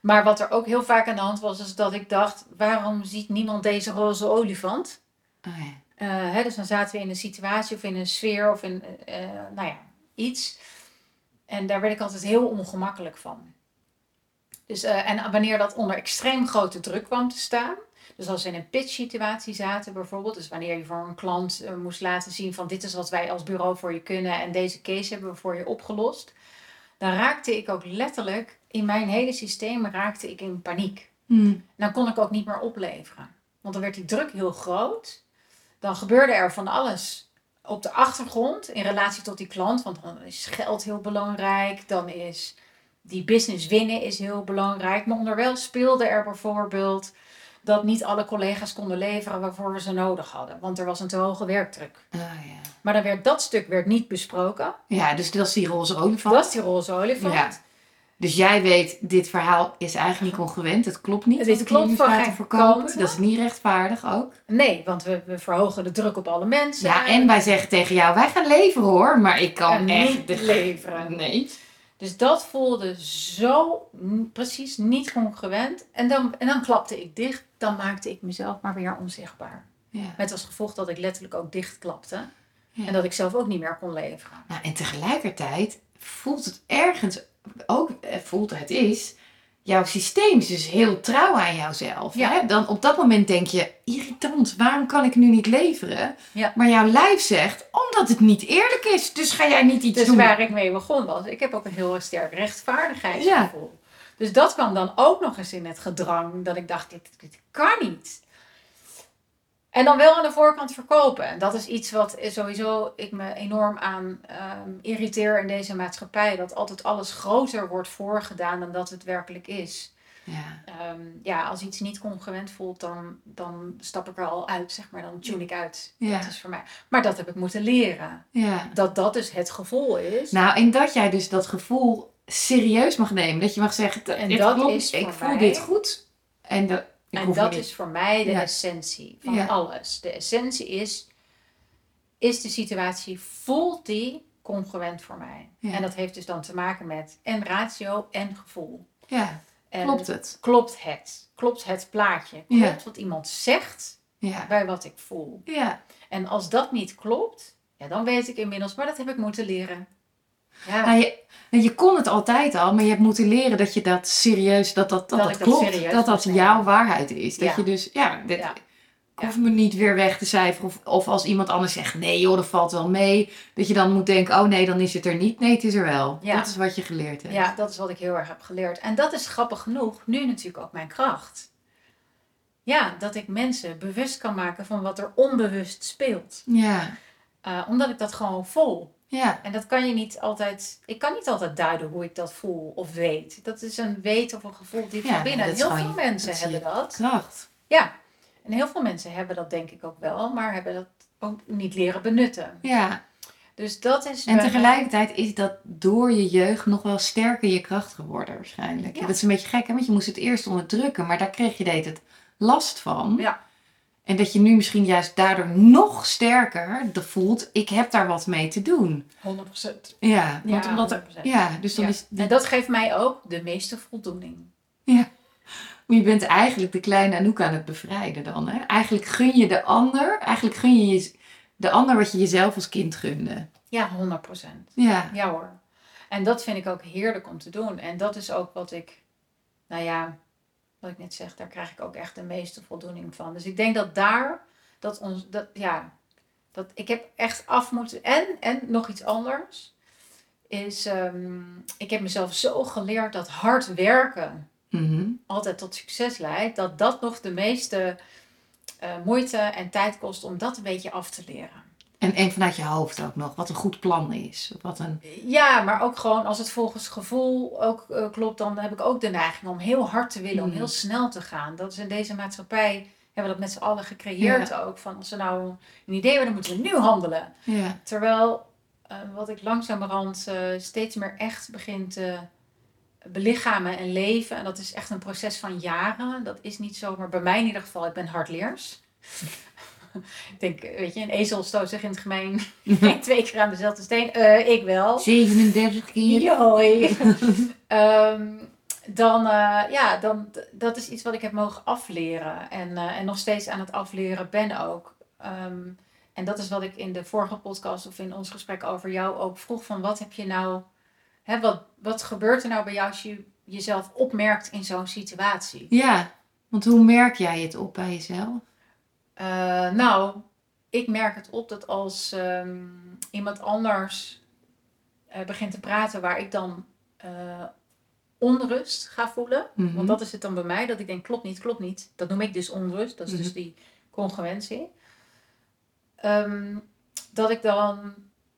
Maar wat er ook heel vaak aan de hand was, is dat ik dacht: waarom ziet niemand deze roze olifant?
Oh, ja.
Eh, hè, dus dan zaten we in een situatie of in een sfeer of in eh, eh, nou ja, iets. En daar werd ik altijd heel ongemakkelijk van. Dus, en wanneer dat onder extreem grote druk kwam te staan. Dus als we in een pitch situatie zaten bijvoorbeeld. Dus wanneer je voor een klant moest laten zien van dit is wat wij als bureau voor je kunnen. En deze case hebben we voor je opgelost. Dan raakte ik ook letterlijk in mijn hele systeem raakte ik in paniek.
Hm.
Dan kon ik ook niet meer opleveren. Want dan werd die druk heel groot. Dan gebeurde er van alles op de achtergrond in relatie tot die klant. Want dan is geld heel belangrijk. Dan is die business winnen is heel belangrijk. Maar onderwijl speelde er bijvoorbeeld dat niet alle collega's konden leveren waarvoor we ze nodig hadden. Want er was een te hoge werkdruk.
Oh, ja.
Maar dan werd dat stuk werd niet besproken.
ja, dus dat is die roze olifant.
Dat is die roze olifant.
Ja. Dus jij weet, dit verhaal is eigenlijk niet congruent. Het klopt niet.
Dit
ik
klopt van
te verkopen.
kant.
Dat is niet rechtvaardig ook.
Nee, want we, we verhogen de druk op alle mensen.
Ja, en wij zeggen tegen jou, wij gaan leveren hoor. Maar ik kan echt...
niet leveren.
Nee.
Dus dat voelde zo precies niet congruent. En dan, en dan klapte ik dicht. Dan maakte ik mezelf maar weer onzichtbaar.
Ja.
Met als gevolg dat ik letterlijk ook dichtklapte.
Ja.
En dat ik zelf ook niet meer kon leveren.
Nou, en tegelijkertijd voelt het ergens ook, eh, voelt het is, jouw systeem is dus heel trouw aan jouzelf.
Ja.
Hè? Dan op dat moment denk je, irritant, waarom kan ik nu niet leveren?
Ja.
Maar jouw lijf zegt, omdat het niet eerlijk is. Dus ga jij niet iets
Dus
doen.
waar ik mee begon was, ik heb ook een heel sterk rechtvaardigheidsgevoel. Dus dat kwam dan ook nog eens in het gedrang, dat ik dacht, dit, dit kan niet. En dan wel aan de voorkant verkopen. En dat is iets wat sowieso ik me enorm aan ehm, irriteer in deze maatschappij. Dat altijd alles groter wordt voorgedaan dan dat het werkelijk is.
Ja.
Ehm, ja, als iets niet congruent voelt, dan, dan stap ik er al uit, zeg maar. Dan tune ik uit.
Ja.
Dat is voor mij. Maar dat heb ik moeten leren.
ja.
Dat dat dus het gevoel is.
Nou, en dat jij dus dat gevoel serieus mag nemen. Dat je mag zeggen,
En dat
klopt,
is
ik voel
mij-
dit goed. En, dat ik
En dat
niet-
is voor mij de
Ja.
essentie van
Ja.
alles. De essentie is, is de situatie, voelt die congruent voor mij?
Ja.
En dat heeft dus dan te maken met en ratio en gevoel.
Ja,
En
klopt het.
Klopt het? Klopt het plaatje? Klopt wat iemand zegt bij wat ik voel?
Ja.
En als dat niet klopt, ja, dan weet ik inmiddels, maar dat heb ik moeten leren. Ja,
Nou, je, nou, je kon het altijd al, maar je hebt moeten leren dat je dat serieus, dat dat, dat,
Dat
dat klopt. dat dat jouw waarheid is. Dat
Ja.
je dus, ja, dit,
Ja.
ik hoef me niet weer weg te cijferen. Of, of als iemand anders zegt, nee joh, dat valt wel mee. Dat je dan moet denken, oh nee, dan is het er niet. Nee, het is er wel.
Ja.
Dat is wat je geleerd hebt.
ja, dat is wat ik heel erg heb geleerd. En dat is grappig genoeg, nu natuurlijk ook mijn kracht. Ja, dat ik mensen bewust kan maken van wat er onbewust speelt.
Ja.
Eh, omdat ik dat gewoon voel.
Ja.
En dat kan je niet altijd. Ik kan niet altijd duiden hoe ik dat voel of weet. Dat is een weten of een gevoel diep
Ja,
van binnen. heel veel
je-
mensen
dat
hebben dat.
Kracht.
Ja. En heel veel mensen hebben dat denk ik ook wel, maar hebben dat ook niet leren benutten.
Ja.
Dus dat is.
En tegelijkertijd is dat door je jeugd nog wel sterker je kracht geworden waarschijnlijk.
Ja.
Dat is een beetje gek, hè? want je moest het eerst onderdrukken, maar daar kreeg je deed het last van.
Ja.
En dat je nu misschien juist daardoor nog sterker de voelt, ik heb daar wat mee te doen.
100%.
Ja, want
Ja,
omdat er,
100%.
ja dus dan
Ja.
is
En dat geeft mij ook de meeste voldoening.
je bent eigenlijk de kleine Anouk aan het bevrijden dan. Hè? Eigenlijk gun je de ander, eigenlijk gun je, je de ander wat je jezelf als kind gunde.
Ja, 100%.
Ja,
Ja hoor. En dat vind ik ook heerlijk om te doen. En dat is ook wat ik, nou ja, wat ik net zeg, daar krijg ik ook echt de meeste voldoening van. Dus ik denk dat daar, dat ons, dat, ja, dat ik heb echt af moeten. En, en nog iets anders, is, ehm, ik heb mezelf zo geleerd dat hard werken
Mhm.
altijd tot succes leidt, dat dat nog de meeste eh, moeite en tijd kost om dat een beetje af te leren.
En, en vanuit je hoofd ook nog, wat een goed plan is. Wat een,
Ja, maar ook gewoon als het volgens gevoel ook eh, klopt, dan heb ik ook de neiging om heel hard te willen, om
Mm.
heel snel te gaan. Dat is in deze maatschappij, hebben we dat met z'n allen gecreëerd ook. Van als we nou een idee hebben, dan moeten we nu handelen.
ja.
Terwijl eh, wat ik langzamerhand eh, steeds meer echt begin te belichamen en leven. En dat is echt een proces van jaren. Dat is niet zomaar, bij mij in ieder geval, ik ben hardleers. ik denk, weet je, een ezel stoot zich in het gemeen twee keer aan dezelfde steen. Eh, ik wel.
37 keer.
Joi. Ehm, dan, eh, ja, dan, dat is iets wat ik heb mogen afleren. En, eh, en nog steeds aan het afleren ben ook. Ehm, en dat is wat ik in de vorige podcast of in ons gesprek over jou ook vroeg. Van wat heb je nou, hè, wat, wat gebeurt er nou bij jou als je jezelf opmerkt in zo'n situatie?
Ja, want hoe merk jij het op bij jezelf?
Eh, nou, ik merk het op dat als ehm, iemand anders eh, begint te praten waar ik dan eh, onrust ga voelen.
Mhm.
Want dat is het dan bij mij, dat ik denk klopt niet, klopt niet. Dat noem ik dus onrust, dat is dus
Mhm.
die congruentie. Ehm, dat ik dan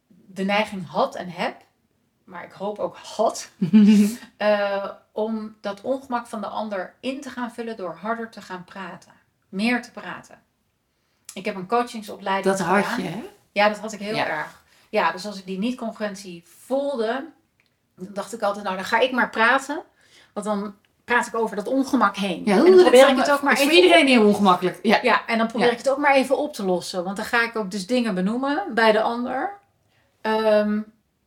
de neiging had en heb, maar ik hoop ook had, eh, om dat ongemak van de ander in te gaan vullen door harder te gaan praten. Meer te praten. Ik heb een coachingsopleiding
dat had
gedaan.
je, hè?
Ja, dat had ik heel
Ja.
erg. Ja, dus als ik die niet-congruentie voelde, dan dacht ik altijd, nou dan ga ik maar praten. Want dan praat ik over dat ongemak heen.
Ja,
en dan probeer ik het ook maar even
voor iedereen heel ongemakkelijk. Ja.
ja, en dan probeer
Ja.
ik het ook maar even op te lossen. Want dan ga ik ook dus dingen benoemen bij de ander. Ehm,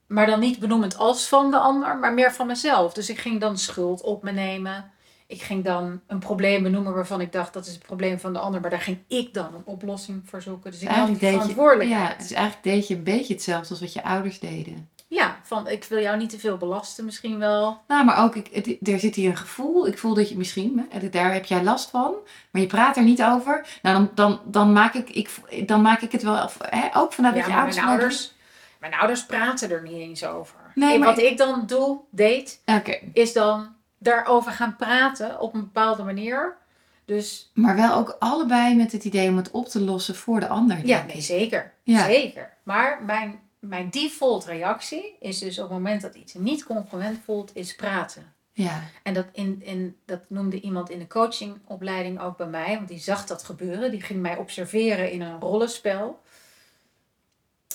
maar dan niet benoemend als van de ander, maar meer van mezelf. Dus ik ging dan schuld op me nemen. Ik ging dan een probleem benoemen waarvan ik dacht dat is het probleem van de ander, maar daar ging ik dan een oplossing voor zoeken. Dus ik nam die
deed je,
verantwoordelijkheid.
ja, dus eigenlijk deed je een beetje hetzelfde als wat je ouders deden.
Ja, van ik wil jou niet te veel belasten misschien wel.
Nou, maar ook, ik, het- er zit hier een gevoel. Ik voel dat je misschien, hè, daar heb jij last van, maar je praat er niet over. Nou, dan, dan, dan, maak, ik, ik, dan maak ik het wel, hè, ook vanuit
Ja,
je ouders
mijn ouders, mijn ouders praten er niet eens over.
Nee,
En wat ik dan doe, deed,
Oké,
is dan daarover gaan praten op een bepaalde manier. Dus
maar wel ook allebei met het idee om het op te lossen voor de ander.
ja, nee, zeker.
Ja.
Zeker. Maar mijn, mijn default reactie is dus op het moment dat iets niet congruent voelt, is praten.
Ja,
En dat, in, in, dat noemde iemand in de coachingopleiding ook bij mij, want die zag dat gebeuren. Die ging mij observeren in een rollenspel.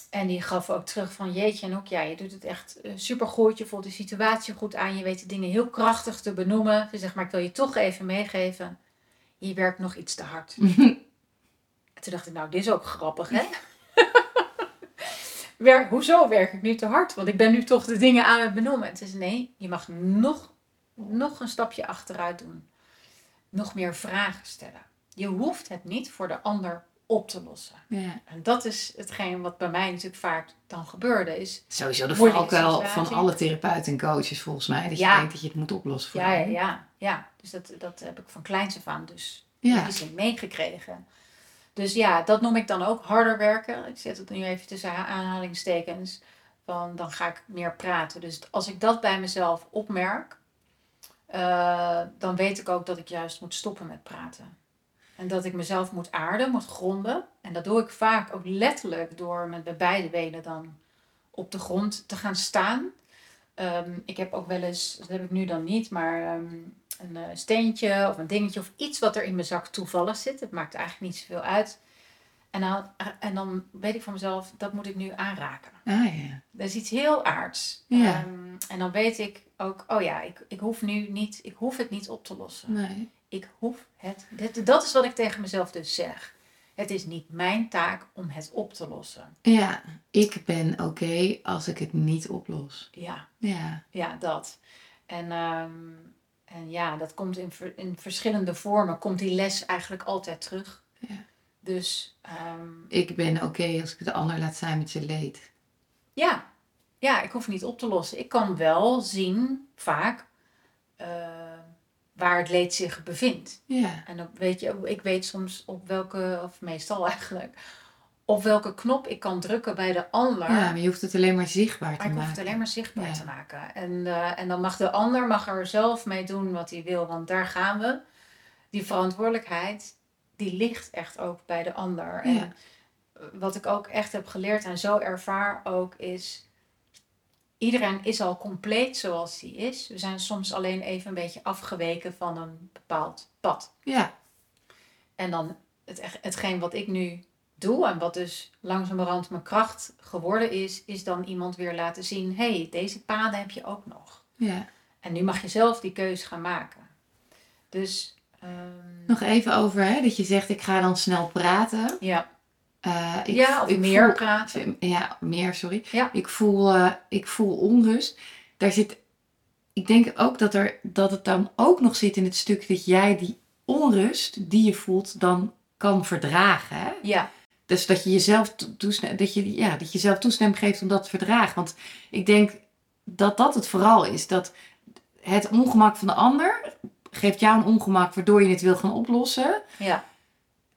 En die gaf ook terug van jeetje en ook ja, je doet het echt eh, supergoed. Je voelt de situatie goed aan. Je weet de dingen heel krachtig te benoemen. Ze zegt, maar ik wil je toch even meegeven. Je werkt nog iets te hard. En toen dacht ik, nou, dit is ook grappig, hè? Werk, hoezo werk ik nu te hard? Want ik ben nu toch de dingen aan het benoemen. En ze zei, nee, je mag nog, nog een stapje achteruit doen. Nog meer vragen stellen. Je hoeft het niet voor de ander op te lossen.
ja.
En dat is hetgeen wat bij mij natuurlijk vaak dan gebeurde. Is,
Sowieso de valkuil
situatie.
van alle therapeuten en coaches volgens mij. Dat je
Ja.
denkt dat je het moet oplossen voor
ja, ja, ja, ja. Dus dat, dat heb ik van kleins af aan dus
Ja.
meegekregen. Dus ja, dat noem ik dan ook harder werken. Ik zet het nu even tussen aanhalingstekens. Van dan ga ik meer praten. Dus als ik dat bij mezelf opmerk, eh, dan weet ik ook dat ik juist moet stoppen met praten. En dat ik mezelf moet aarden, moet gronden. En dat doe ik vaak ook letterlijk door met beide benen dan op de grond te gaan staan. Ehm, ik heb ook wel eens, dat heb ik nu dan niet, maar ehm, een eh, steentje of een dingetje of iets wat er in mijn zak toevallig zit. Het maakt eigenlijk niet zoveel uit. En dan, en dan weet ik van mezelf, dat moet ik nu aanraken.
Ah ja.
Dat is iets heel aards.
Ja.
Ehm, en dan weet ik ook, oh ja, ik, ik hoef nu niet, ik hoef het niet op te lossen.
Nee.
Ik hoef het, dit, dat is wat ik tegen mezelf dus zeg. Het is niet mijn taak om het op te lossen.
Ja, ik ben oké als ik het niet oplos.
Ja,
Ja.
ja, dat. En, ehm, en ja, dat komt in, in verschillende vormen, komt die les eigenlijk altijd terug.
Ja.
Dus ehm,
Ik ben oké als ik de ander laat zijn met zijn leed.
ja. ja, ik hoef niet op te lossen. Ik kan wel zien, vaak, eh, waar het leed zich bevindt.
Ja.
En dan weet je, ik weet soms op welke, of meestal eigenlijk, op welke knop ik kan drukken bij de ander.
ja, maar je hoeft het alleen maar zichtbaar te
Maar ik hoef
maken.
het alleen maar zichtbaar
Ja.
te maken. En, eh, en dan mag de ander mag er zelf mee doen wat hij wil. Want daar gaan we. Die verantwoordelijkheid, die ligt echt ook bij de ander. En wat ik ook echt heb geleerd en zo ervaar ook is... Iedereen is al compleet zoals hij is. We zijn soms alleen even een beetje afgeweken van een bepaald pad.
Ja.
En dan het, hetgeen wat ik nu doe en wat dus langzamerhand mijn kracht geworden is, is dan iemand weer laten zien: hé, hey, deze paden heb je ook nog.
ja.
En nu mag je zelf die keus gaan maken. Dus ehm,
Nog even over hè, dat je zegt ik ga dan snel praten.
ja,
Eh, ik,
ja, of
ik
meer
voel-
praten.
Ja, meer, sorry.
Ja.
Ik, voel, eh, ik voel onrust. Daar zit, ik denk ook dat, er, dat het dan ook nog zit in het stuk dat jij die onrust die je voelt dan kan verdragen. Hè?
Ja,
Dus dat je jezelf, dat je, ja, dat je jezelf toestemming geeft om dat te verdragen. Want ik denk dat dat het vooral is. Dat het ongemak van de ander geeft jou een ongemak waardoor je het wil gaan oplossen.
ja,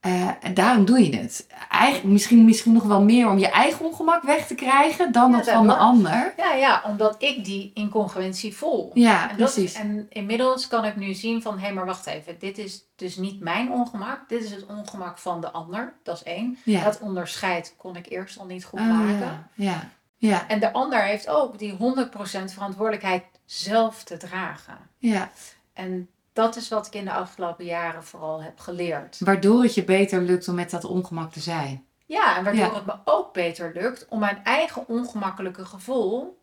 Eh, en daarom doe je het. Eigenlijk, misschien, misschien nog wel meer om je eigen ongemak weg te krijgen dan
Ja,
dat van de ander.
ja, ja, omdat ik die incongruentie voel.
Ja,
En,
precies.
en inmiddels kan ik nu zien van, hé, maar wacht even, dit is dus niet mijn ongemak, dit is het ongemak van de ander, dat is één.
Ja.
Dat onderscheid kon ik eerst al niet goed
Oh,
maken.
ja. ja. Ja.
En de ander heeft ook die 100% verantwoordelijkheid zelf te dragen.
ja.
En dat is wat ik in de afgelopen jaren vooral heb geleerd.
Waardoor het je beter lukt om met dat ongemak te zijn.
Ja, en waardoor
Ja.
het me ook beter lukt om mijn eigen ongemakkelijke gevoel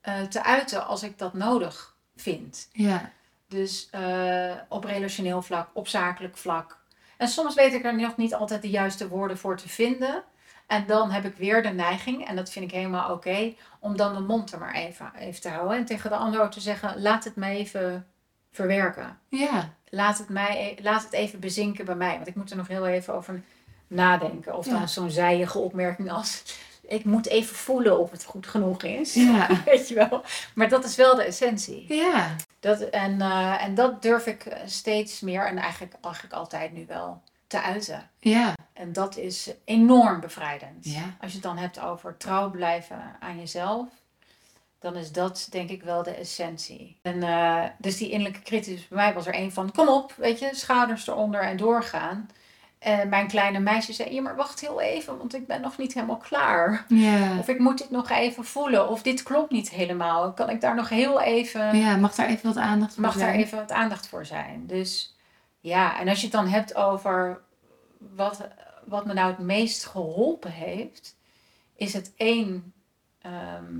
eh, te uiten als ik dat nodig vind.
Ja.
Dus eh, op relationeel vlak, op zakelijk vlak. En soms weet ik er nog niet altijd de juiste woorden voor te vinden. En dan heb ik weer de neiging, en dat vind ik helemaal oké, om dan de mond er maar even, even te houden. En tegen de ander ook te zeggen, laat het me even verwerken.
Ja.
Laat het, mij, e- laat het even bezinken bij mij. Want ik moet er nog heel even over nadenken. Of
Ja.
dan zo'n zijige opmerking als... Ik moet even voelen of het goed genoeg is.
Ja.
Weet je wel. Maar dat is wel de essentie.
Ja.
Dat, en, eh, en dat durf ik eh, steeds meer en eigenlijk, eigenlijk altijd nu wel te uiten.
Ja.
En dat is enorm bevrijdend.
Ja.
Als je het dan hebt over trouw blijven aan jezelf, dan is dat denk ik wel de essentie. En eh, dus die innerlijke criticus bij mij was er een van, kom op, weet je, schouders eronder en doorgaan. En mijn kleine meisje zei, ja maar wacht heel even, want ik ben nog niet helemaal klaar.
Ja.
Of ik moet dit nog even voelen, of dit klopt niet helemaal. Kan ik daar nog heel even
Ja, mag daar even wat aandacht voor
mag daar
zijn?
even wat aandacht voor zijn. Dus ja, en als je het dan hebt over wat, wat me nou het meest geholpen heeft, is het één, ehm,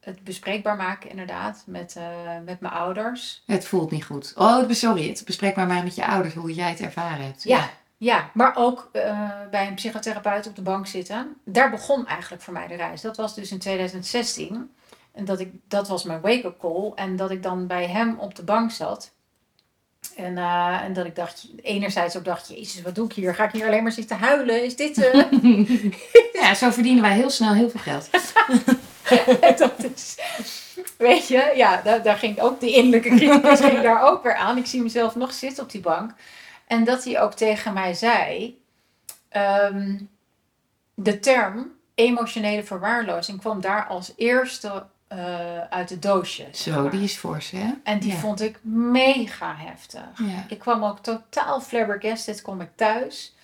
het bespreekbaar maken inderdaad met, eh, met mijn ouders.
Het voelt niet goed. Oh, sorry. Het bespreekbaar maar met je ouders hoe jij het ervaren hebt.
Ja, ja maar ook eh, bij een psychotherapeut op de bank zitten. Daar begon eigenlijk voor mij de reis. Dat was dus in 2016. En dat, ik, dat was mijn wake-up call. En dat ik dan bij hem op de bank zat. En, eh, en dat ik dacht, enerzijds ook dacht, jezus, wat doe ik hier? Ga ik hier alleen maar zitten huilen? Is dit...
Ja, zo verdienen wij heel snel heel veel geld.
dat is, weet je, ja, daar, daar ging ook de innerlijke criticus ging daar ook weer aan. Ik zie mezelf nog zitten op die bank. En dat hij ook tegen mij zei, ehm, de term emotionele verwaarlozing kwam daar als eerste eh, uit de doosjes.
Zo, die is fors, hè?
En die
Ja.
vond ik mega heftig.
Ja.
Ik kwam ook totaal flabbergasted, kom ik thuis.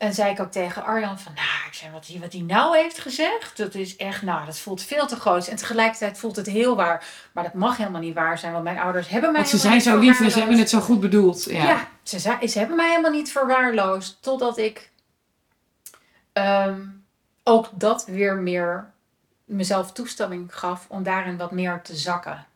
En zei ik ook tegen Arjan van, nou, ik zei, wat hij wat die nou heeft gezegd, dat is echt, nou, dat voelt veel te groot. En tegelijkertijd voelt het heel waar. Maar dat mag helemaal niet waar zijn, want mijn ouders hebben mij
Want ze zijn zo lief en ze hebben het zo goed bedoeld. Ja.
Ja, ze, zei, ze hebben mij helemaal niet verwaarloosd. Totdat ik ehm, ook dat weer meer mezelf toestemming gaf om daarin wat meer te zakken.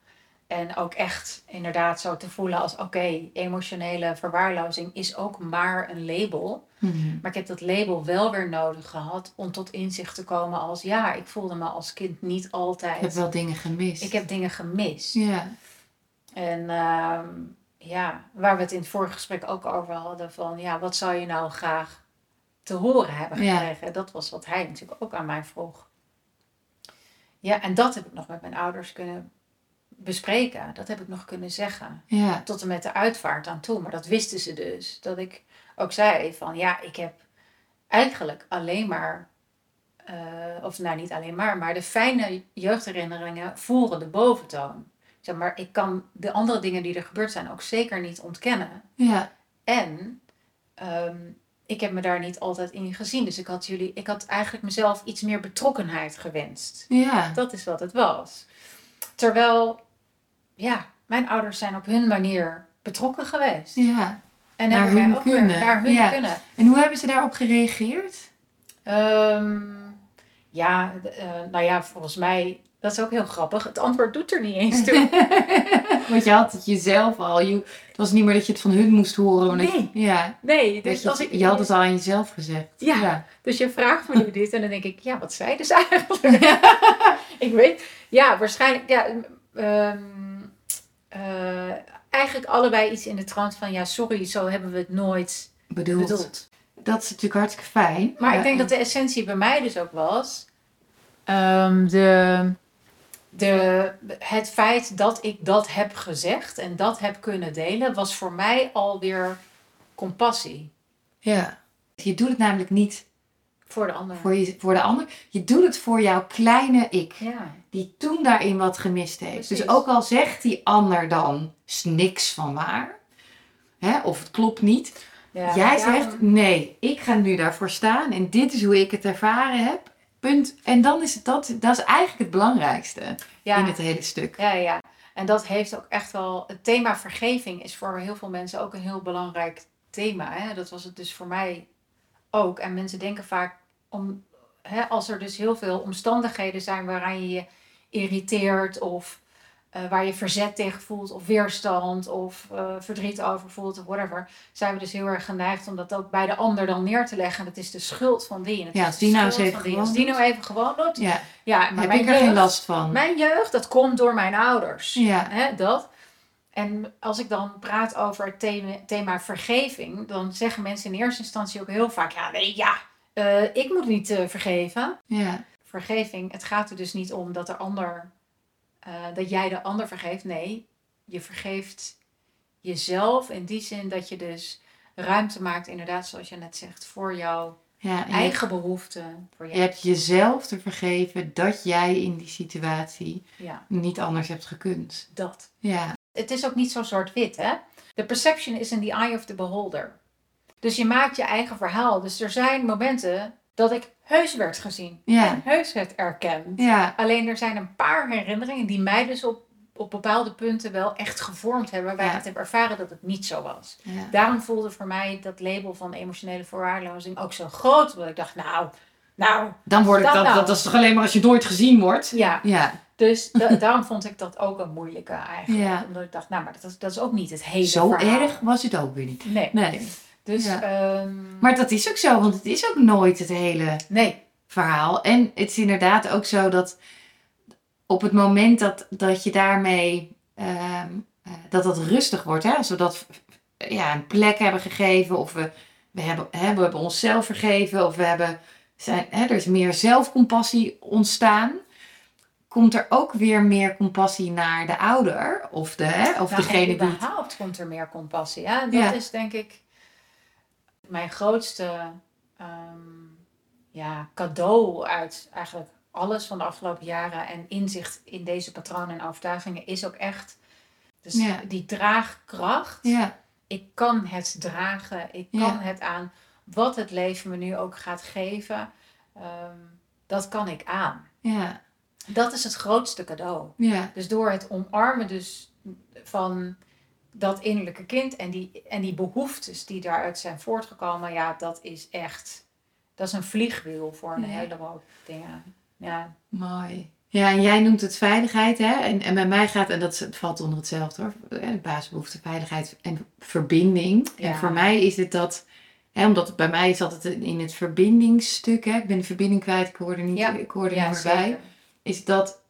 En ook echt inderdaad zo te voelen als oké, emotionele verwaarlozing is ook maar een label.
Mhm.
Maar ik heb dat label wel weer nodig gehad om tot inzicht te komen als ja, ik voelde me als kind niet altijd.
Ik heb wel dingen gemist.
Ik heb dingen gemist.
Ja.
En ehm, ja, waar we het in het vorige gesprek ook over hadden van ja, wat zou je nou graag te horen hebben
Ja.
gekregen? Dat was wat hij natuurlijk ook aan mij vroeg. Ja, en dat heb ik nog met mijn ouders kunnen bespreken. Dat heb ik nog kunnen zeggen.
Ja.
Tot en met de uitvaart aan toe. Maar dat wisten ze dus. Dat ik ook zei van ja, ik heb eigenlijk alleen maar, eh, of nou niet alleen maar, maar de fijne jeugdherinneringen voeren de boventoon. Zeg maar, ik kan de andere dingen die er gebeurd zijn ook zeker niet ontkennen.
Ja.
En ehm, ik heb me daar niet altijd in gezien. Dus ik had, jullie, ik had eigenlijk mezelf iets meer betrokkenheid gewenst.
Ja.
Dat is wat het was. Terwijl, ja, mijn ouders zijn op hun manier betrokken geweest.
Ja.
En
Naar
hebben
hun
ook weer
kunnen.
naar hun
Ja.
kunnen.
En hoe hebben ze daarop gereageerd?
Ehm, ja, eh, nou ja, volgens mij, dat is ook heel grappig. Het antwoord doet er niet eens toe.
Want je had het jezelf al. Je, het was niet meer dat je het van hun moest horen.
Nee.
ja.
Nee, dus
je,
als ik,
je had het al aan jezelf gezegd.
Ja.
Ja.
Dus je vraagt me nu dit en dan denk ik, ja, wat zeiden ze eigenlijk? ik weet, ja, waarschijnlijk, ja, ehm, eh, eigenlijk allebei iets in de trant van, ja, sorry, zo hebben we het nooit
Bedoeld.
bedoeld.
Dat is natuurlijk hartstikke fijn.
Maar ik denk dat de essentie bij mij dus ook was, ehm, de, de, het feit dat ik dat heb gezegd en dat heb kunnen delen, was voor mij alweer compassie
Ja. Je doet het namelijk niet
voor de ander.
voor, je, voor de ander. Je doet het voor jouw kleine ik.
Ja,
Die toen daarin wat gemist heeft. Dus ook al zegt die ander dan "Is niks van waar. Hè, of het klopt niet.
ja
Jij
ja,
zegt nee, ik ga nu daarvoor staan. En dit is hoe ik het ervaren heb. Punt. En dan is het dat, dat is eigenlijk het belangrijkste in het hele stuk.
Ja, ja. En dat heeft ook echt wel. Het thema vergeving is voor heel veel mensen ook een heel belangrijk thema. Hè? Dat was het dus voor mij ook. En mensen denken vaak om. Hè, als er dus heel veel omstandigheden zijn waaraan je je irriteert of eh, waar je verzet tegen voelt of weerstand of eh, verdriet over voelt of whatever, zijn we dus heel erg geneigd om dat ook bij de ander dan neer te leggen. Dat is de schuld van die. En het
Ja,
is
als
de
die nou eens
schuld
even
van die.
gewoon
Als die nou even gewoon doet.
Ja,
Ja, maar
heb
mijn
ik er geen last van.
mijn jeugd, dat komt door mijn ouders.
Ja.
Hè, dat. En als ik dan praat over het thema, thema vergeving, dan zeggen mensen in eerste instantie ook heel vaak: ja, nee, ja, eh, ik moet niet eh, vergeven.
Ja.
Vergeving, het gaat er dus niet om dat, de ander, eh, dat jij de ander vergeeft. Nee, je vergeeft jezelf in die zin dat je dus ruimte maakt, inderdaad, zoals je net zegt, voor jouw
ja
eigen behoeften. Voor
je hebt jezelf te vergeven dat jij in die situatie
Ja,
niet anders hebt gekund.
dat.
Ja.
Het is ook niet zo zwart-wit, hè? The perception is in the eye of the beholder. Dus je maakt je eigen verhaal. Dus er zijn momenten dat ik heus werd gezien.
Ja.
En heus werd erkend.
Ja.
Alleen er zijn een paar herinneringen die mij dus op, op bepaalde punten wel echt gevormd hebben. Waarbij
Ja.
ik het heb ervaren dat het niet zo was. Daarom voelde voor mij dat label van emotionele verwaarlozing ook zo groot. Want ik dacht, nou, nou,
Dan word ik
Dat nou.
dat, dat is toch alleen maar als je nooit gezien wordt?
ja.
Ja.
Dus da- daarom vond ik dat ook een moeilijke eigenlijk. Omdat ik dacht, nou, maar dat is, dat is ook niet het hele
Zo
verhaal.
erg was het ook weer niet.
Nee.
Nee.
Dus,
Ja.
ehm,
Maar dat is ook zo, want het is ook nooit het hele
nee.
verhaal. En het is inderdaad ook zo dat op het moment dat, dat je daarmee, ehm, eh, dat dat rustig wordt, hè, als we dat eh, ja, een plek hebben gegeven, of we, we, hebben, hè, we hebben onszelf vergeven, of we hebben, zijn, hè, er is meer zelfcompassie ontstaan. Komt er ook weer meer compassie naar de ouder of, de, hè, of
Nou,
degene
en
die.
überhaupt komt er meer compassie. Hè? Dat
Ja.
is denk ik mijn grootste ehm, ja, cadeau uit eigenlijk alles van de afgelopen jaren. En inzicht in deze patronen en overtuigingen is ook echt dus
Ja.
die draagkracht.
Ja,
Ik kan het dragen. Ik
Ja.
kan het aan. Wat het leven me nu ook gaat geven, ehm, dat kan ik aan.
ja,
Dat is het grootste cadeau.
ja,
Dus door het omarmen dus van dat innerlijke kind en die, en die behoeftes die daaruit zijn voortgekomen, ja, dat is echt, dat is een vliegwiel voor een
Ja.
hele hoop dingen. Ja,
Mooi. Ja, en jij noemt het veiligheid, hè? En, en bij mij gaat, en dat is- valt onder hetzelfde hoor, de basisbehoefte, veiligheid en verbinding. En voor mij is het dat, hè, omdat het bij mij zat het in het verbindingsstuk, hè? ik ben de verbinding kwijt, ik hoorde niet,
Ja.
ik hoorde
ja
niet meer bij, is dat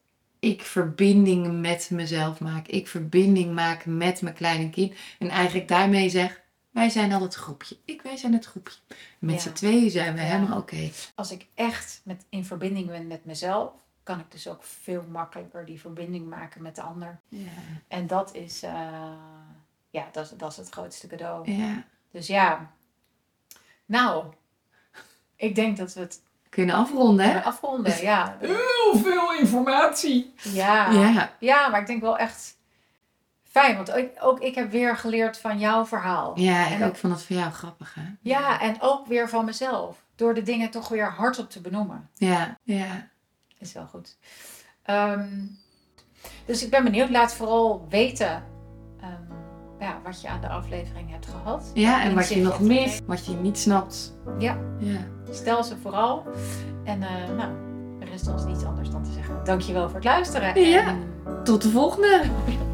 ik verbinding met mezelf maak. Ik verbinding maak met mijn kleine kind. En eigenlijk daarmee zeg, wij zijn al het groepje. Ik, wij zijn het groepje. Met
Ja.
z'n tweeën zijn we
Ja.
helemaal oké.
Als ik echt met, in verbinding ben met mezelf, kan ik dus ook veel makkelijker die verbinding maken met de ander.
Ja.
En dat is, eh, ja, dat, is- dat is het grootste cadeau. Dus ja, nou, ik denk dat we het
Kunnen afronden, hè?
kunnen afronden. Ja,
Heel veel informatie.
ja.
Ja,
Ja, maar ik denk wel echt fijn. Want ook, ook ik heb weer geleerd van jouw verhaal.
ja ik
En
ook vond het voor jou grappig, hè?
Ja, en ook weer van mezelf. Door de dingen toch weer hardop te benoemen.
Ja, ja.
Is wel goed. Ehm, dus ik ben benieuwd. Laat vooral weten ja, wat je aan de aflevering hebt gehad.
Ja, en wat je nog mist, wat je niet snapt.
Ja.
Ja.
Stel ze vooral. En eh, nou, er is ons niets anders dan te zeggen. Dankjewel voor het luisteren.
Ja.
En
Tot de volgende.